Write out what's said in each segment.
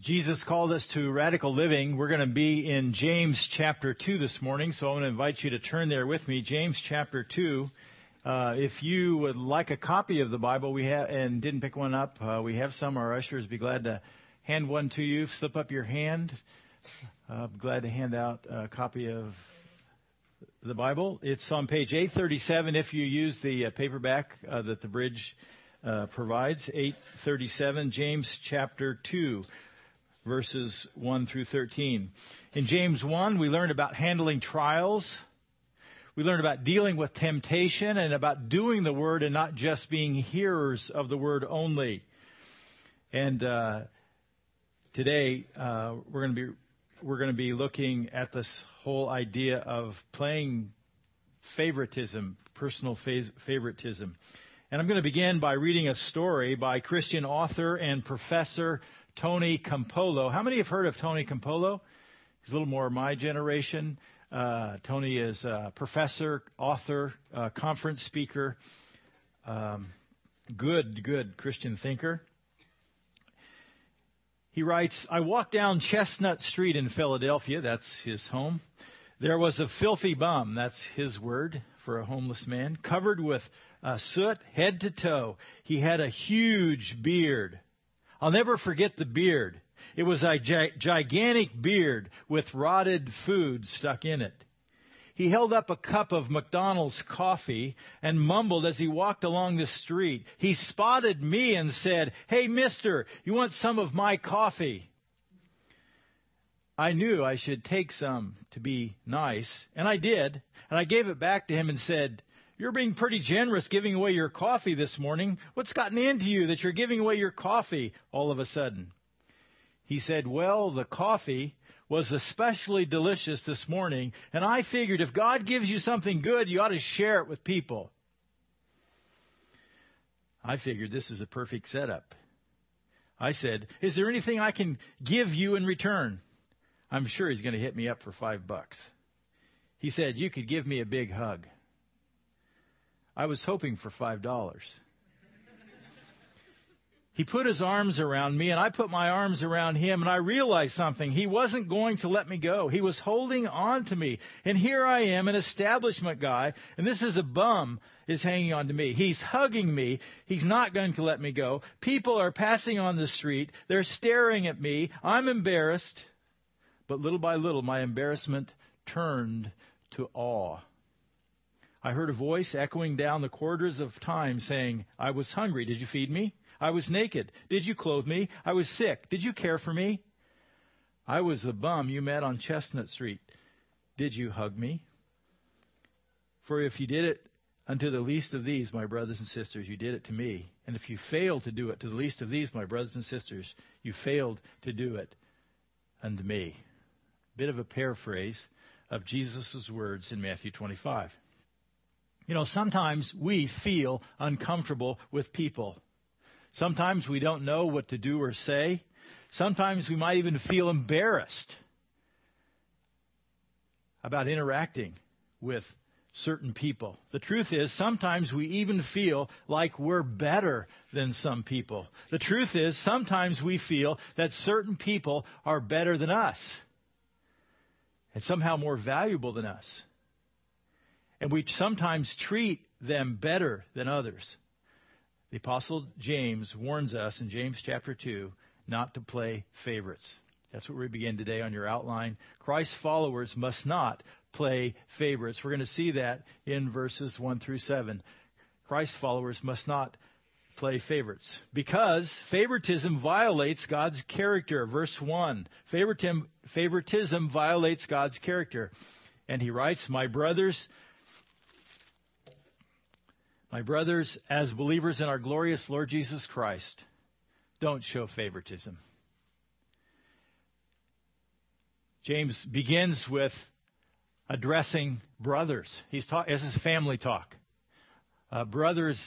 Jesus called us to radical living. We're going to be in James chapter 2 this morning, so I want to invite you to turn there with me. James chapter 2. Uh, if you would like a copy of the Bible we have and didn't pick one up, uh, we have some. Our ushers be glad to hand one to you. Slip up your hand. Uh, glad to hand out a copy of the Bible. It's on page 837 if you use the uh, paperback uh, that the bridge uh, provides. 837, James chapter 2 verses 1 through 13. In James 1, we learned about handling trials. We learned about dealing with temptation and about doing the word and not just being hearers of the word only. And uh, today uh, we're going to be we're going to be looking at this whole idea of playing favoritism, personal favoritism. And I'm going to begin by reading a story by Christian author and professor Tony Campolo. How many have heard of Tony Campolo? He's a little more my generation. Uh, Tony is a professor, author, uh, conference speaker, um, good, good Christian thinker. He writes, I walked down Chestnut Street in Philadelphia, that's his home. There was a filthy bum, that's his word for a homeless man, covered with uh, soot head to toe. He had a huge beard I'll never forget the beard. It was a gigantic beard with rotted food stuck in it. He held up a cup of McDonald's coffee and mumbled as he walked along the street. He spotted me and said, Hey, mister, you want some of my coffee? I knew I should take some to be nice, and I did, and I gave it back to him and said, you're being pretty generous giving away your coffee this morning. What's gotten into you that you're giving away your coffee all of a sudden? He said, Well, the coffee was especially delicious this morning, and I figured if God gives you something good, you ought to share it with people. I figured this is a perfect setup. I said, Is there anything I can give you in return? I'm sure he's going to hit me up for five bucks. He said, You could give me a big hug. I was hoping for $5. He put his arms around me, and I put my arms around him, and I realized something. He wasn't going to let me go. He was holding on to me. And here I am, an establishment guy, and this is a bum is hanging on to me. He's hugging me. He's not going to let me go. People are passing on the street. They're staring at me. I'm embarrassed. But little by little, my embarrassment turned to awe. I heard a voice echoing down the corridors of time saying, I was hungry. Did you feed me? I was naked. Did you clothe me? I was sick. Did you care for me? I was the bum you met on Chestnut Street. Did you hug me? For if you did it unto the least of these, my brothers and sisters, you did it to me. And if you failed to do it to the least of these, my brothers and sisters, you failed to do it unto me. Bit of a paraphrase of Jesus' words in Matthew 25. You know, sometimes we feel uncomfortable with people. Sometimes we don't know what to do or say. Sometimes we might even feel embarrassed about interacting with certain people. The truth is, sometimes we even feel like we're better than some people. The truth is, sometimes we feel that certain people are better than us and somehow more valuable than us and we sometimes treat them better than others. The Apostle James warns us in James chapter 2 not to play favorites. That's what we begin today on your outline. Christ's followers must not play favorites. We're going to see that in verses 1 through 7. Christ's followers must not play favorites because favoritism violates God's character. Verse 1 favoritism, favoritism violates God's character. And he writes, My brothers, my brothers, as believers in our glorious Lord Jesus Christ, don't show favoritism. James begins with addressing brothers. He's talk, this is family talk. Uh, brothers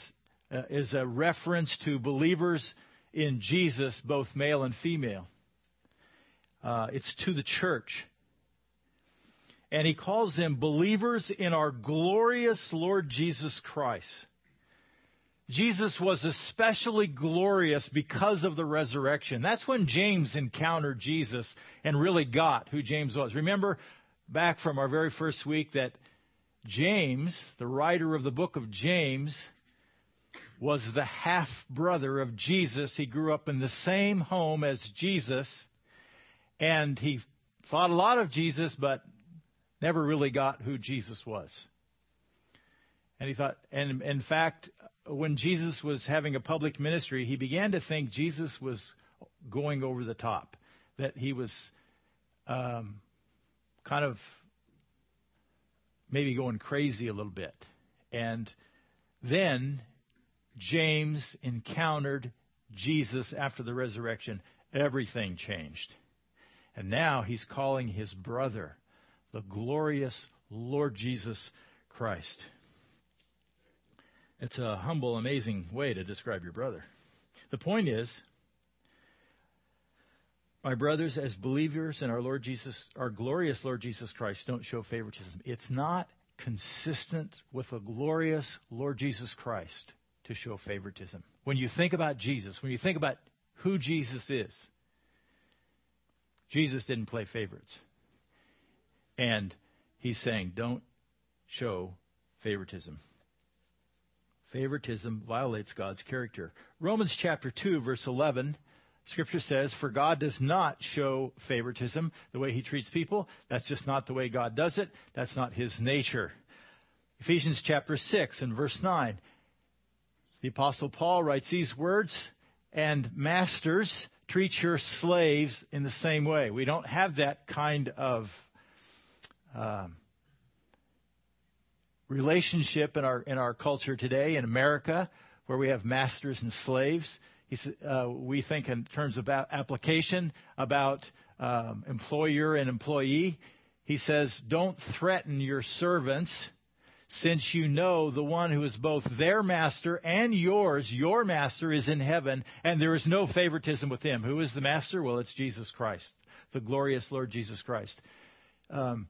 uh, is a reference to believers in Jesus, both male and female. Uh, it's to the church and he calls them believers in our glorious Lord Jesus Christ. Jesus was especially glorious because of the resurrection. That's when James encountered Jesus and really got who James was. Remember back from our very first week that James, the writer of the book of James, was the half brother of Jesus. He grew up in the same home as Jesus, and he thought a lot of Jesus, but never really got who Jesus was. And he thought, and in fact, when Jesus was having a public ministry, he began to think Jesus was going over the top, that he was um, kind of maybe going crazy a little bit. And then James encountered Jesus after the resurrection. Everything changed. And now he's calling his brother the glorious Lord Jesus Christ. It's a humble, amazing way to describe your brother. The point is, my brothers, as believers in our Lord Jesus, our glorious Lord Jesus Christ, don't show favoritism. It's not consistent with a glorious Lord Jesus Christ to show favoritism. When you think about Jesus, when you think about who Jesus is, Jesus didn't play favorites. And he's saying, don't show favoritism. Favoritism violates God's character. Romans chapter 2, verse 11, Scripture says, For God does not show favoritism the way He treats people. That's just not the way God does it. That's not His nature. Ephesians chapter 6 and verse 9, the Apostle Paul writes these words, and masters, treat your slaves in the same way. We don't have that kind of um, relationship in our in our culture today in America, where we have masters and slaves. Uh, we think in terms of application about um, employer and employee. He says, "Don't threaten your servants." Since you know the one who is both their master and yours, your master is in heaven, and there is no favoritism with him. Who is the master? Well, it's Jesus Christ, the glorious Lord Jesus Christ. Um,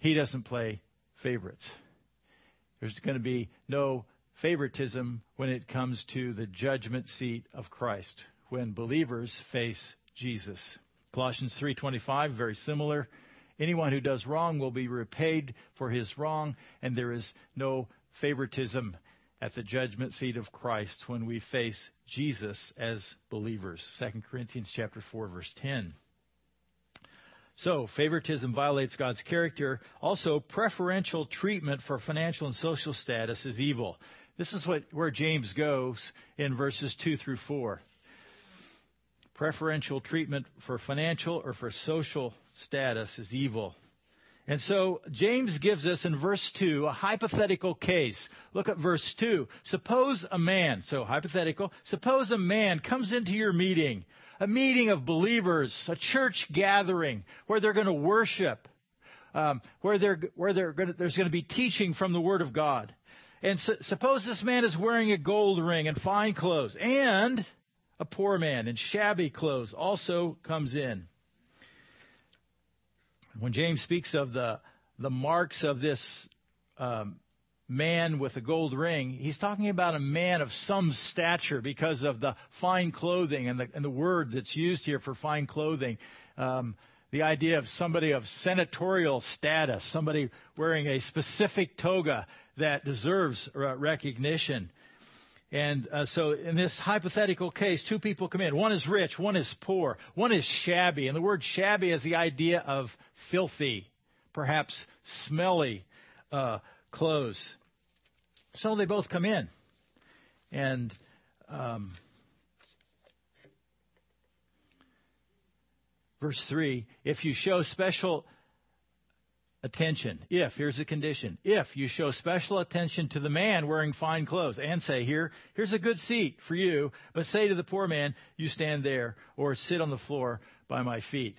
he doesn't play favorites. There's going to be no favoritism when it comes to the judgment seat of Christ when believers face Jesus. Colossians 3:25 very similar. Anyone who does wrong will be repaid for his wrong and there is no favoritism at the judgment seat of Christ when we face Jesus as believers. 2 Corinthians chapter 4 verse 10. So, favoritism violates God's character. Also, preferential treatment for financial and social status is evil. This is what, where James goes in verses 2 through 4. Preferential treatment for financial or for social status is evil. And so James gives us in verse 2 a hypothetical case. Look at verse 2. Suppose a man, so hypothetical, suppose a man comes into your meeting a meeting of believers, a church gathering where they're going to worship, um, where, they're, where they're to, there's going to be teaching from the Word of God. And so, suppose this man is wearing a gold ring and fine clothes, and a poor man in shabby clothes also comes in. When James speaks of the, the marks of this um, man with a gold ring, he's talking about a man of some stature because of the fine clothing and the, and the word that's used here for fine clothing. Um, the idea of somebody of senatorial status, somebody wearing a specific toga that deserves recognition. And uh, so, in this hypothetical case, two people come in. One is rich, one is poor, one is shabby. And the word shabby is the idea of filthy, perhaps smelly uh, clothes. So they both come in. And um, verse 3 if you show special attention, if, here's a condition, if you show special attention to the man wearing fine clothes and say, here, here's a good seat for you, but say to the poor man, you stand there or sit on the floor by my feet.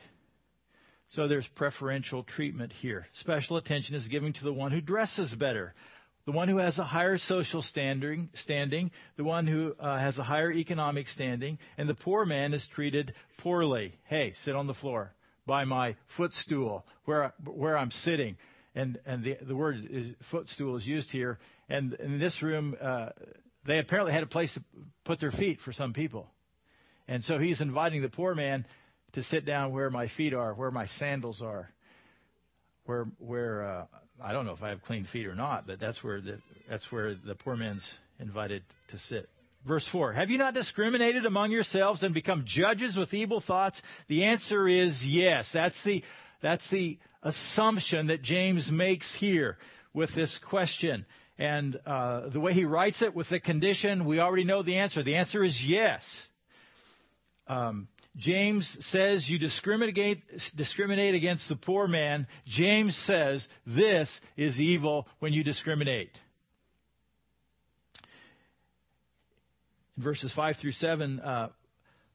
So there's preferential treatment here. Special attention is given to the one who dresses better, the one who has a higher social standing, standing the one who uh, has a higher economic standing, and the poor man is treated poorly. Hey, sit on the floor by my footstool where where I'm sitting, and and the the word is footstool is used here. And in this room, uh, they apparently had a place to put their feet for some people. And so he's inviting the poor man to sit down where my feet are, where my sandals are, where where uh, I don't know if I have clean feet or not, but that's where the that's where the poor man's invited to sit. Verse 4 Have you not discriminated among yourselves and become judges with evil thoughts? The answer is yes. That's the, that's the assumption that James makes here with this question. And uh, the way he writes it with the condition, we already know the answer. The answer is yes. Um, James says you discriminate, discriminate against the poor man. James says this is evil when you discriminate. verses 5 through 7, uh,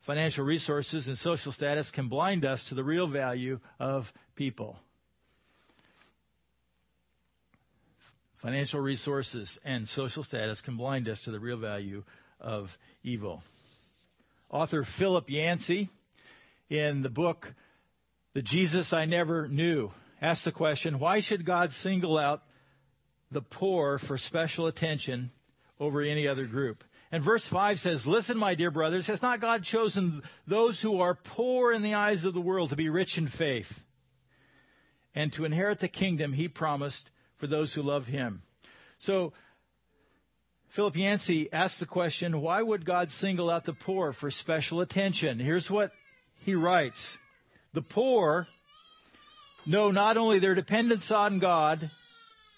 financial resources and social status can blind us to the real value of people. Financial resources and social status can blind us to the real value of evil. Author Philip Yancey, in the book The Jesus I Never Knew, asks the question why should God single out the poor for special attention over any other group? And verse 5 says, Listen, my dear brothers, has not God chosen those who are poor in the eyes of the world to be rich in faith and to inherit the kingdom he promised for those who love him? So, Philip Yancey asked the question, why would God single out the poor for special attention? Here's what he writes The poor know not only their dependence on God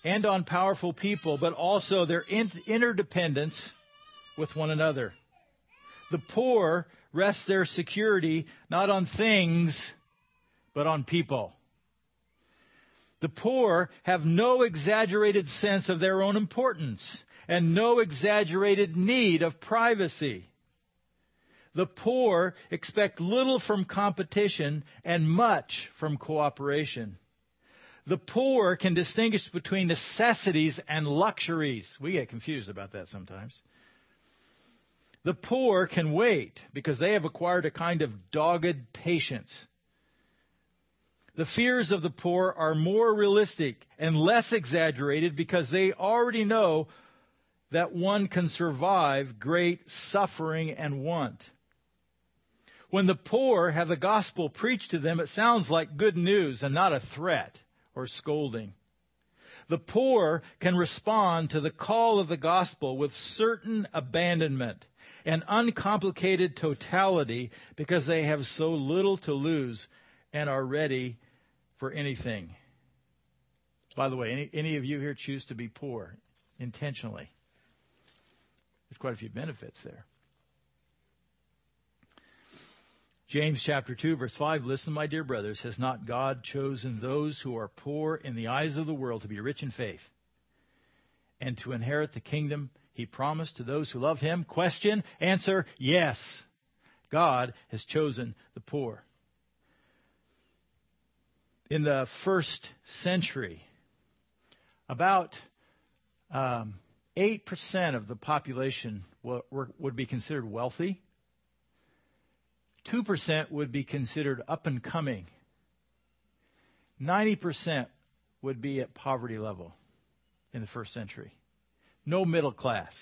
and on powerful people, but also their interdependence with one another. The poor rest their security not on things, but on people. The poor have no exaggerated sense of their own importance and no exaggerated need of privacy. The poor expect little from competition and much from cooperation. The poor can distinguish between necessities and luxuries. We get confused about that sometimes. The poor can wait because they have acquired a kind of dogged patience. The fears of the poor are more realistic and less exaggerated because they already know that one can survive great suffering and want. When the poor have the gospel preached to them, it sounds like good news and not a threat or scolding. The poor can respond to the call of the gospel with certain abandonment and uncomplicated totality because they have so little to lose and are ready for anything. By the way, any, any of you here choose to be poor intentionally? There's quite a few benefits there. James chapter 2 verse 5, listen my dear brothers, has not God chosen those who are poor in the eyes of the world to be rich in faith and to inherit the kingdom he promised to those who love him? Question, answer, yes. God has chosen the poor. In the first century, about um, 8% of the population would be considered wealthy. 2% would be considered up and coming. 90% would be at poverty level in the first century. No middle class.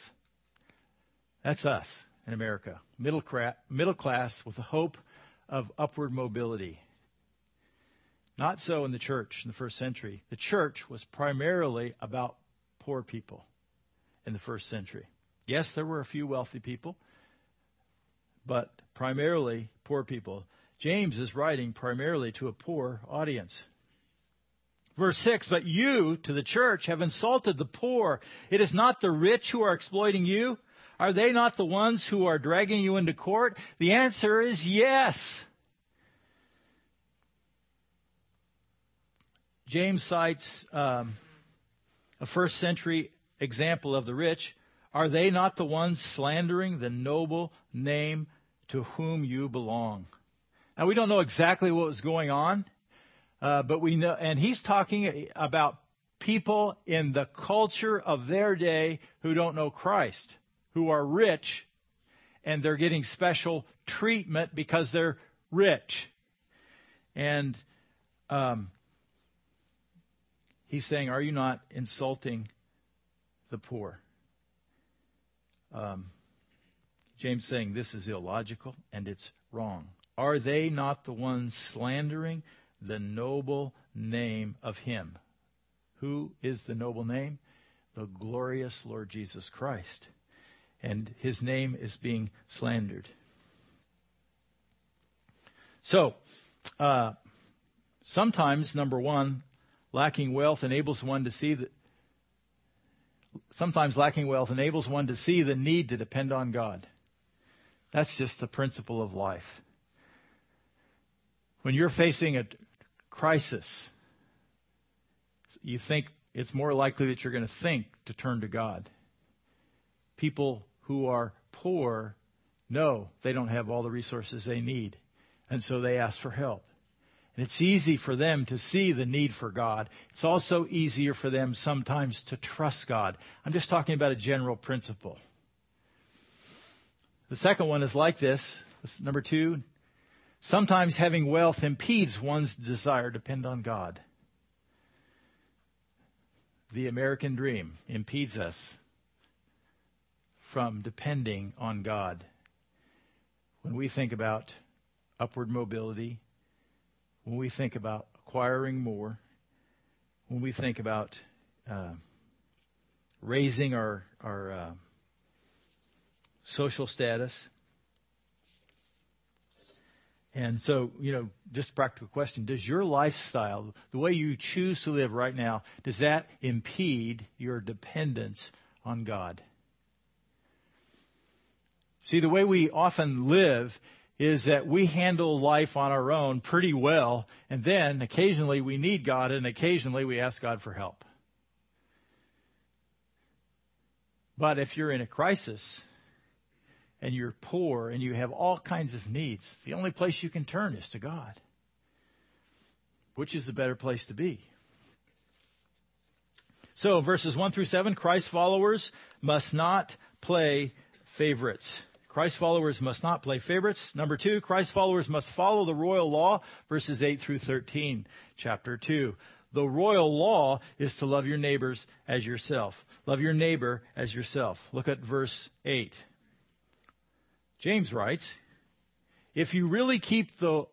That's us in America. Middle, cra- middle class with the hope of upward mobility. Not so in the church in the first century. The church was primarily about poor people in the first century. Yes, there were a few wealthy people, but primarily poor people. James is writing primarily to a poor audience. Verse 6, but you, to the church, have insulted the poor. It is not the rich who are exploiting you. Are they not the ones who are dragging you into court? The answer is yes. James cites um, a first century example of the rich. Are they not the ones slandering the noble name to whom you belong? Now, we don't know exactly what was going on uh, but we know, and he's talking about people in the culture of their day who don't know Christ, who are rich, and they're getting special treatment because they're rich. And um, he's saying, Are you not insulting the poor? um, James saying this is illogical and it's wrong. Are they not the ones slandering the noble name of Him? Who is the noble name? The glorious Lord Jesus Christ. And His name is being slandered. So, uh, sometimes, number one, lacking wealth enables one to see that. Sometimes lacking wealth enables one to see the need to depend on God. That's just the principle of life. When you're facing a crisis, you think it's more likely that you're going to think to turn to God. People who are poor know they don't have all the resources they need, and so they ask for help. And it's easy for them to see the need for God. It's also easier for them sometimes to trust God. I'm just talking about a general principle. The second one is like this. Number two, Sometimes having wealth impedes one's desire to depend on God. The American dream impedes us from depending on God. When we think about upward mobility, when we think about acquiring more, when we think about uh, raising our, our uh, social status, and so, you know, just a practical question. Does your lifestyle, the way you choose to live right now, does that impede your dependence on God? See, the way we often live is that we handle life on our own pretty well, and then occasionally we need God, and occasionally we ask God for help. But if you're in a crisis, and you're poor and you have all kinds of needs, the only place you can turn is to God. Which is the better place to be? So, verses 1 through 7 Christ followers must not play favorites. Christ followers must not play favorites. Number two, Christ followers must follow the royal law, verses 8 through 13, chapter 2. The royal law is to love your neighbors as yourself. Love your neighbor as yourself. Look at verse 8. James writes, if you really keep the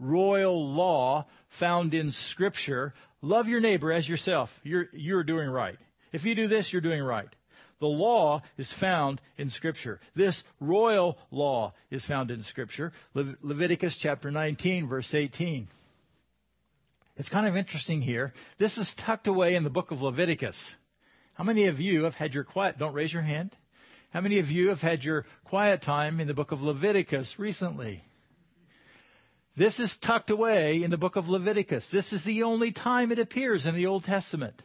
royal law found in Scripture, love your neighbor as yourself. You're, you're doing right. If you do this, you're doing right. The law is found in Scripture. This royal law is found in Scripture. Le- Leviticus chapter 19, verse 18. It's kind of interesting here. This is tucked away in the book of Leviticus. How many of you have had your quiet? Don't raise your hand. How many of you have had your quiet time in the book of Leviticus recently? This is tucked away in the book of Leviticus. This is the only time it appears in the Old Testament.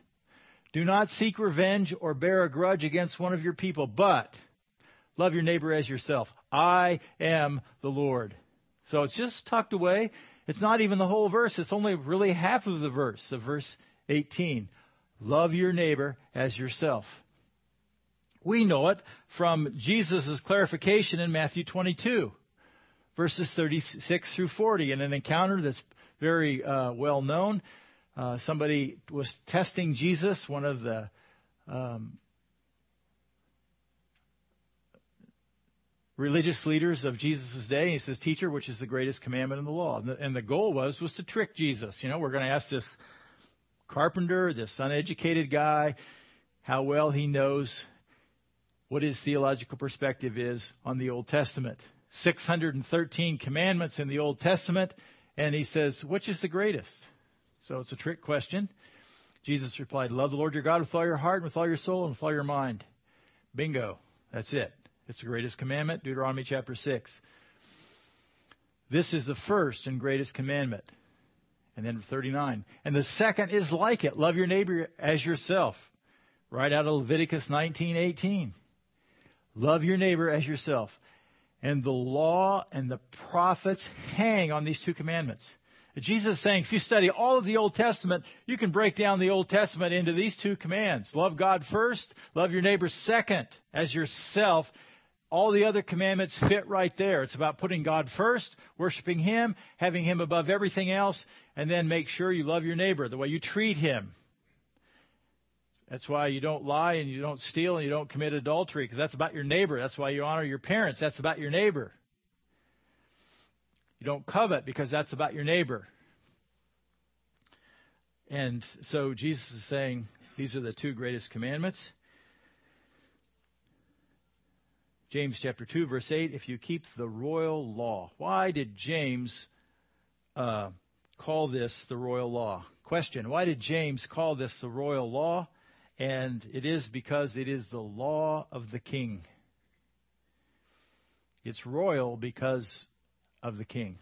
Do not seek revenge or bear a grudge against one of your people, but love your neighbor as yourself. I am the Lord. So it's just tucked away. It's not even the whole verse. It's only really half of the verse of verse 18. Love your neighbor as yourself. We know it from Jesus' clarification in Matthew 22, verses 36 through 40, in an encounter that's very uh, well known. Uh, somebody was testing Jesus, one of the um, religious leaders of Jesus' day. He says, Teacher, which is the greatest commandment in the law? And the, and the goal was, was to trick Jesus. You know, we're going to ask this carpenter, this uneducated guy, how well he knows what his theological perspective is on the Old Testament. 613 commandments in the Old Testament, and he says, which is the greatest? So it's a trick question. Jesus replied, Love the Lord your God with all your heart, and with all your soul, and with all your mind. Bingo. That's it. It's the greatest commandment, Deuteronomy chapter 6. This is the first and greatest commandment. And then 39. And the second is like it. Love your neighbor as yourself. Right out of Leviticus 19:18. Love your neighbor as yourself. And the law and the prophets hang on these two commandments. Jesus is saying if you study all of the Old Testament, you can break down the Old Testament into these two commands. Love God first, love your neighbor second as yourself. All the other commandments fit right there. It's about putting God first, worshiping Him, having Him above everything else, and then make sure you love your neighbor, the way you treat him. That's why you don't lie and you don't steal and you don't commit adultery because that's about your neighbor. That's why you honor your parents. That's about your neighbor. You don't covet because that's about your neighbor. And so Jesus is saying these are the two greatest commandments. James chapter 2, verse 8, if you keep the royal law. Why did James uh, call this the royal law? Question Why did James call this the royal law? And it is because it is the law of the king. It's royal because of the king.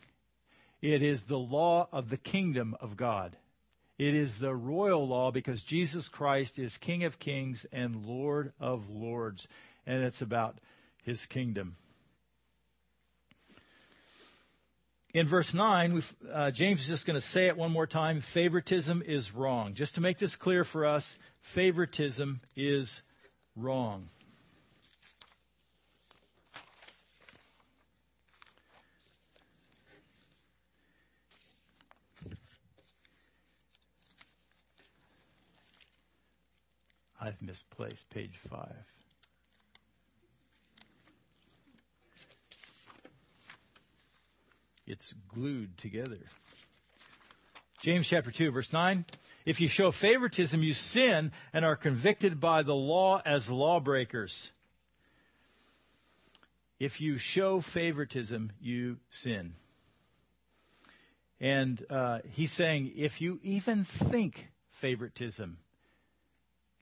It is the law of the kingdom of God. It is the royal law because Jesus Christ is King of kings and Lord of lords. And it's about his kingdom. In verse 9, uh, James is just going to say it one more time favoritism is wrong. Just to make this clear for us, favoritism is wrong. I've misplaced page 5. It's glued together. James chapter 2, verse 9. If you show favoritism, you sin and are convicted by the law as lawbreakers. If you show favoritism, you sin. And uh, he's saying, if you even think favoritism,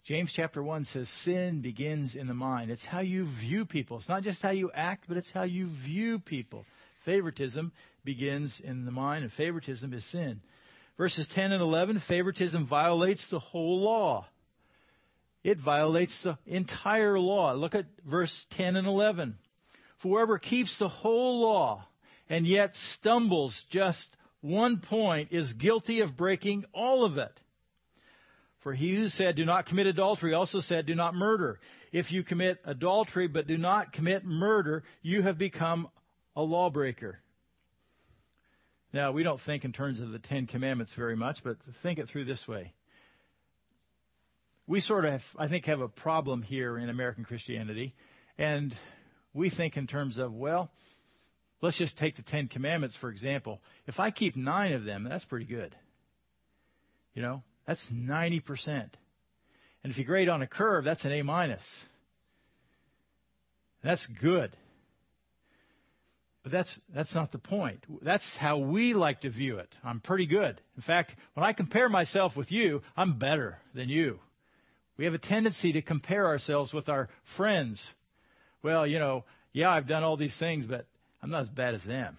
James chapter 1 says sin begins in the mind. It's how you view people. It's not just how you act, but it's how you view people. Favoritism begins in the mind, and favoritism is sin. Verses 10 and 11 favoritism violates the whole law. It violates the entire law. Look at verse 10 and 11. For whoever keeps the whole law and yet stumbles just one point is guilty of breaking all of it. For he who said, Do not commit adultery, also said, Do not murder. If you commit adultery but do not commit murder, you have become a lawbreaker. Now, we don't think in terms of the Ten Commandments very much, but think it through this way. We sort of, I think, have a problem here in American Christianity, and we think in terms of, well, let's just take the Ten Commandments, for example. If I keep nine of them, that's pretty good. You know, that's 90%. And if you grade on a curve, that's an A minus. That's good. But that's, that's not the point. That's how we like to view it. I'm pretty good. In fact, when I compare myself with you, I'm better than you. We have a tendency to compare ourselves with our friends. Well, you know, yeah, I've done all these things, but I'm not as bad as them.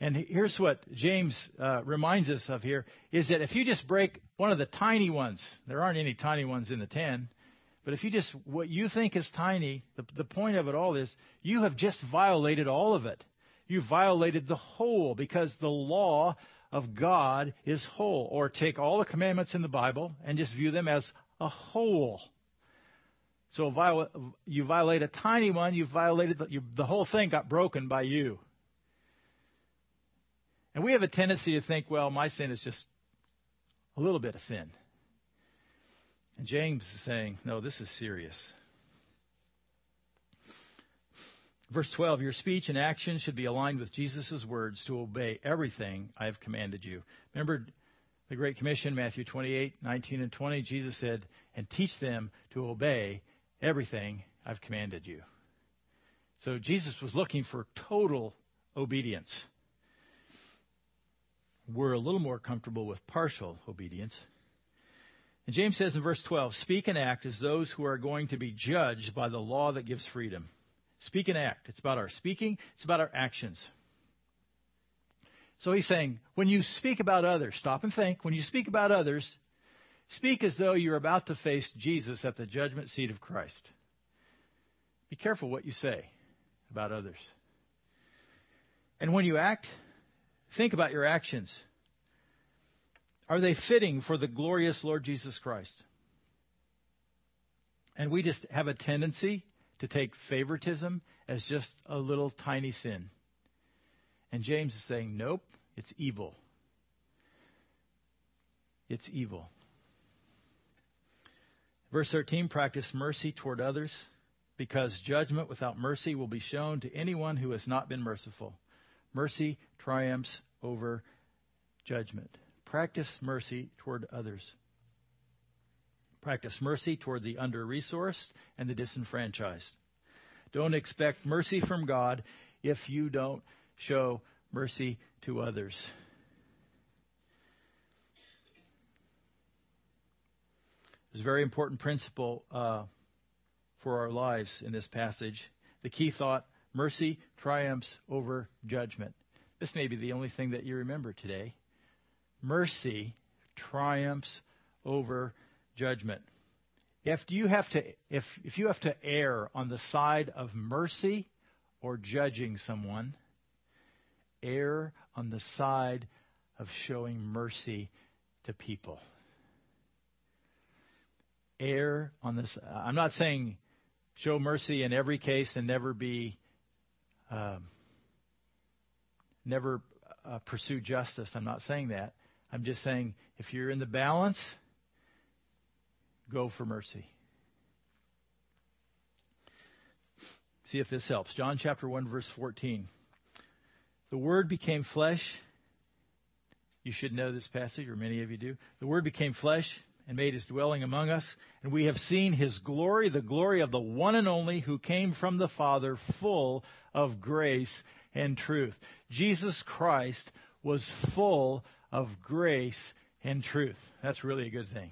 And here's what James uh, reminds us of here is that if you just break one of the tiny ones, there aren't any tiny ones in the ten, but if you just, what you think is tiny, the, the point of it all is you have just violated all of it. You violated the whole because the law of God is whole. Or take all the commandments in the Bible and just view them as a whole. So you violate a tiny one, you violated the, you, the whole thing got broken by you. And we have a tendency to think, well, my sin is just a little bit of sin. And James is saying, no, this is serious. Verse 12, your speech and action should be aligned with Jesus' words to obey everything I have commanded you. Remember the Great Commission, Matthew 28, 19 and 20, Jesus said, and teach them to obey everything I've commanded you. So Jesus was looking for total obedience. We're a little more comfortable with partial obedience. And James says in verse 12, Speak and act as those who are going to be judged by the law that gives freedom. Speak and act. It's about our speaking, it's about our actions. So he's saying, when you speak about others, stop and think. When you speak about others, speak as though you're about to face Jesus at the judgment seat of Christ. Be careful what you say about others. And when you act, think about your actions. Are they fitting for the glorious Lord Jesus Christ? And we just have a tendency to take favoritism as just a little tiny sin. And James is saying, nope, it's evil. It's evil. Verse 13 practice mercy toward others, because judgment without mercy will be shown to anyone who has not been merciful. Mercy triumphs over judgment. Practice mercy toward others. Practice mercy toward the under resourced and the disenfranchised. Don't expect mercy from God if you don't show mercy to others. There's a very important principle uh, for our lives in this passage. The key thought mercy triumphs over judgment. This may be the only thing that you remember today. Mercy triumphs over judgment. If you have to if if you have to err on the side of mercy or judging someone, err on the side of showing mercy to people. Err on this. I'm not saying show mercy in every case and never be, um, never uh, pursue justice. I'm not saying that. I'm just saying if you're in the balance, go for mercy. See if this helps. John chapter 1 verse 14. The Word became flesh. You should know this passage, or many of you do. The Word became flesh and made his dwelling among us, and we have seen his glory, the glory of the one and only who came from the Father, full of grace and truth. Jesus Christ was full of grace and truth. That's really a good thing.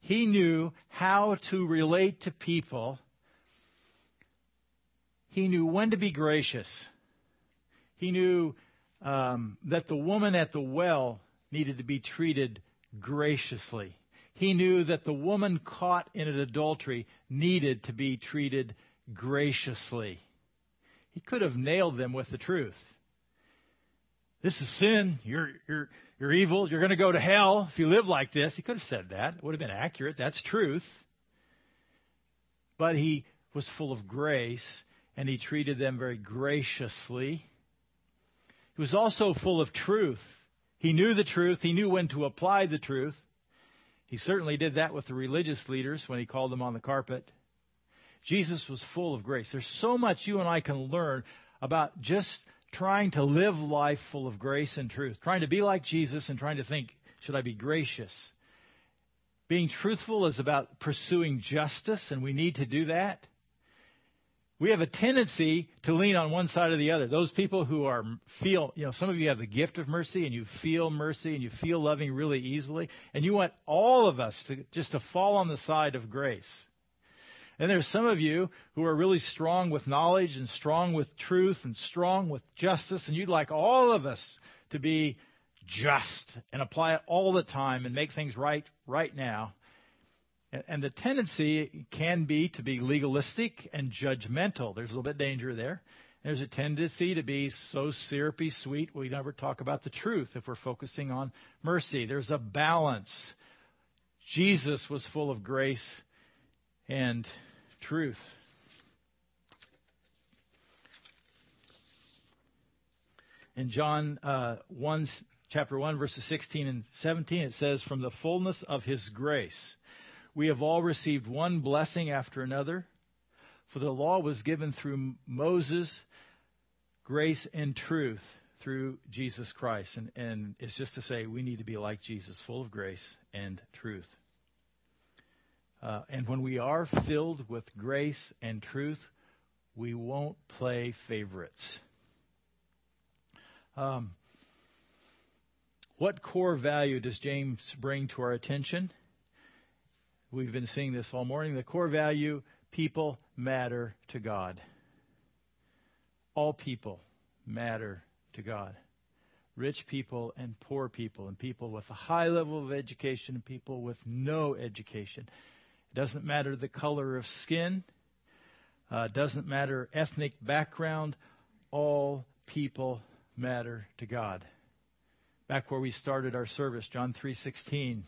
He knew how to relate to people. He knew when to be gracious he knew um, that the woman at the well needed to be treated graciously. He knew that the woman caught in an adultery needed to be treated graciously. He could have nailed them with the truth. This is sin. You're, you're, you're evil. You're going to go to hell if you live like this. He could have said that. It would have been accurate. That's truth. But he was full of grace and he treated them very graciously. He was also full of truth. He knew the truth. He knew when to apply the truth. He certainly did that with the religious leaders when he called them on the carpet. Jesus was full of grace. There's so much you and I can learn about just trying to live life full of grace and truth, trying to be like Jesus and trying to think, should I be gracious? Being truthful is about pursuing justice, and we need to do that we have a tendency to lean on one side or the other. Those people who are feel, you know, some of you have the gift of mercy and you feel mercy and you feel loving really easily, and you want all of us to just to fall on the side of grace. And there's some of you who are really strong with knowledge and strong with truth and strong with justice, and you'd like all of us to be just and apply it all the time and make things right right now. And the tendency can be to be legalistic and judgmental. There's a little bit of danger there. There's a tendency to be so syrupy sweet we never talk about the truth if we're focusing on mercy. There's a balance. Jesus was full of grace and truth. In John uh, 1, chapter 1, verses 16 and 17, it says, From the fullness of his grace we have all received one blessing after another. For the law was given through Moses, grace and truth through Jesus Christ. And, and it's just to say we need to be like Jesus, full of grace and truth. Uh, and when we are filled with grace and truth, we won't play favorites. Um, what core value does James bring to our attention? We've been seeing this all morning. The core value people matter to God. All people matter to God. Rich people and poor people, and people with a high level of education and people with no education. It doesn't matter the color of skin, uh, doesn't matter ethnic background. All people matter to God. Back where we started our service, John 3:16,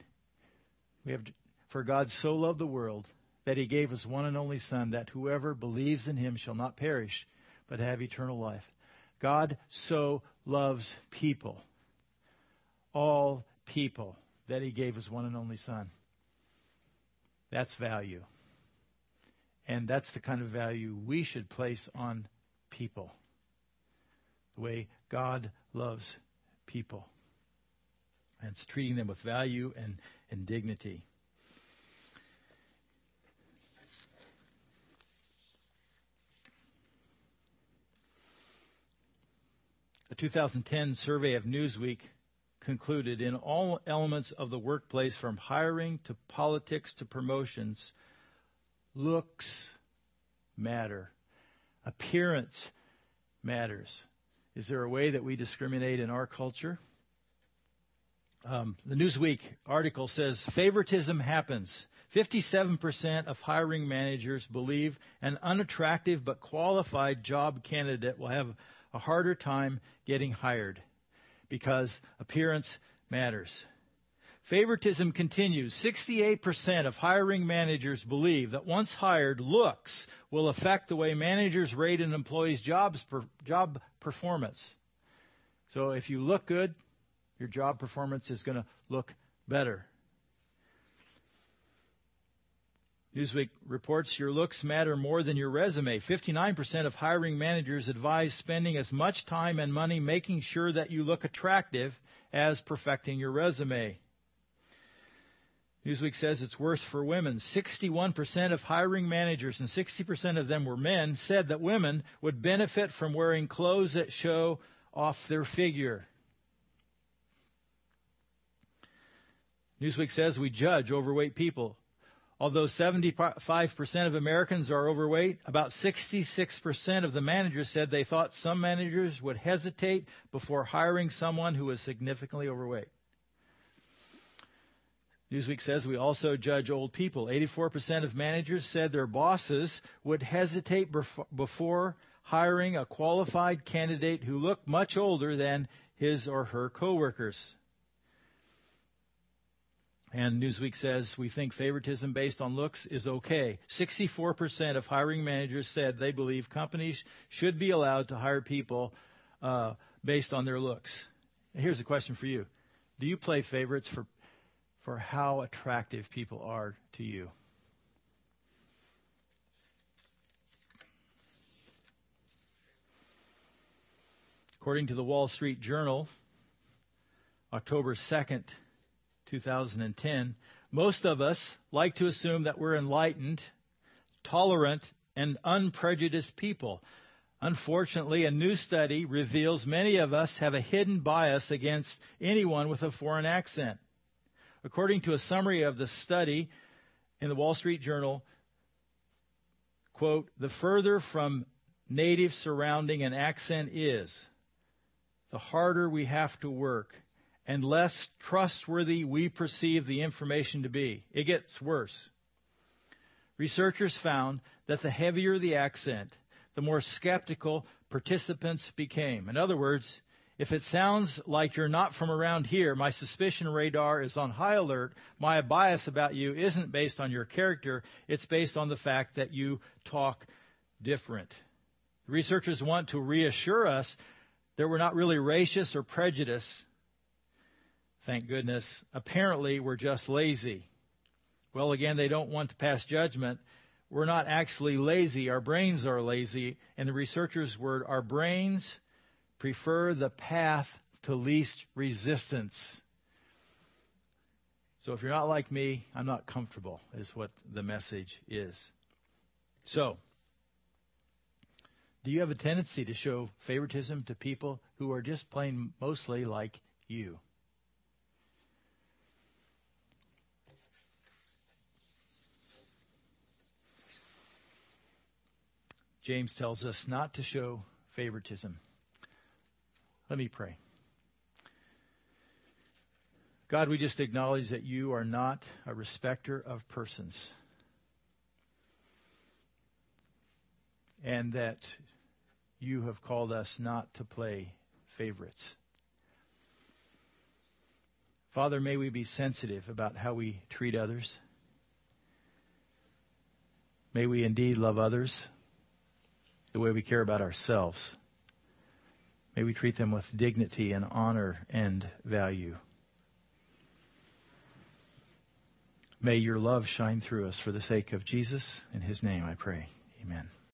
we have for God so loved the world that he gave his one and only Son, that whoever believes in him shall not perish, but have eternal life. God so loves people, all people, that he gave his one and only Son. That's value. And that's the kind of value we should place on people. The way God loves people. And it's treating them with value and, and dignity. A 2010 survey of Newsweek concluded in all elements of the workplace, from hiring to politics to promotions, looks matter. Appearance matters. Is there a way that we discriminate in our culture? Um, the Newsweek article says favoritism happens. 57% of hiring managers believe an unattractive but qualified job candidate will have a harder time getting hired because appearance matters. Favoritism continues. 68% of hiring managers believe that once hired, looks will affect the way managers rate an employee's jobs per, job performance. So if you look good, your job performance is going to look better. Newsweek reports your looks matter more than your resume. 59% of hiring managers advise spending as much time and money making sure that you look attractive as perfecting your resume. Newsweek says it's worse for women. 61% of hiring managers, and 60% of them were men, said that women would benefit from wearing clothes that show off their figure. Newsweek says we judge overweight people. Although 75% of Americans are overweight, about 66% of the managers said they thought some managers would hesitate before hiring someone who was significantly overweight. Newsweek says we also judge old people. 84% of managers said their bosses would hesitate before hiring a qualified candidate who looked much older than his or her coworkers. And Newsweek says we think favoritism based on looks is okay. 64% of hiring managers said they believe companies should be allowed to hire people uh, based on their looks. here's a question for you: Do you play favorites for for how attractive people are to you? According to the Wall Street Journal, October 2nd, 2010, most of us like to assume that we're enlightened, tolerant, and unprejudiced people. Unfortunately, a new study reveals many of us have a hidden bias against anyone with a foreign accent. According to a summary of the study in the Wall Street Journal, quote, the further from native surrounding an accent is, the harder we have to work and less trustworthy we perceive the information to be. It gets worse. Researchers found that the heavier the accent, the more skeptical participants became. In other words, if it sounds like you're not from around here, my suspicion radar is on high alert. My bias about you isn't based on your character, it's based on the fact that you talk different. Researchers want to reassure us that we're not really racist or prejudiced thank goodness. Apparently, we're just lazy. Well, again, they don't want to pass judgment. We're not actually lazy. Our brains are lazy. And the researcher's word, our brains prefer the path to least resistance. So if you're not like me, I'm not comfortable, is what the message is. So, do you have a tendency to show favoritism to people who are just plain mostly like you? James tells us not to show favoritism. Let me pray. God, we just acknowledge that you are not a respecter of persons. And that you have called us not to play favorites. Father, may we be sensitive about how we treat others. May we indeed love others the way we care about ourselves. May we treat them with dignity and honor and value. May your love shine through us for the sake of Jesus. In his name I pray. Amen.